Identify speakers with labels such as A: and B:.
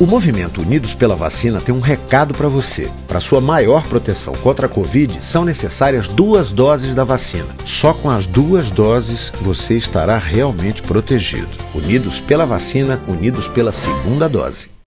A: O movimento Unidos pela Vacina tem um recado para você. Para sua maior proteção contra a Covid, são necessárias duas doses da vacina. Só com as duas doses você estará realmente protegido. Unidos pela vacina, unidos pela segunda dose.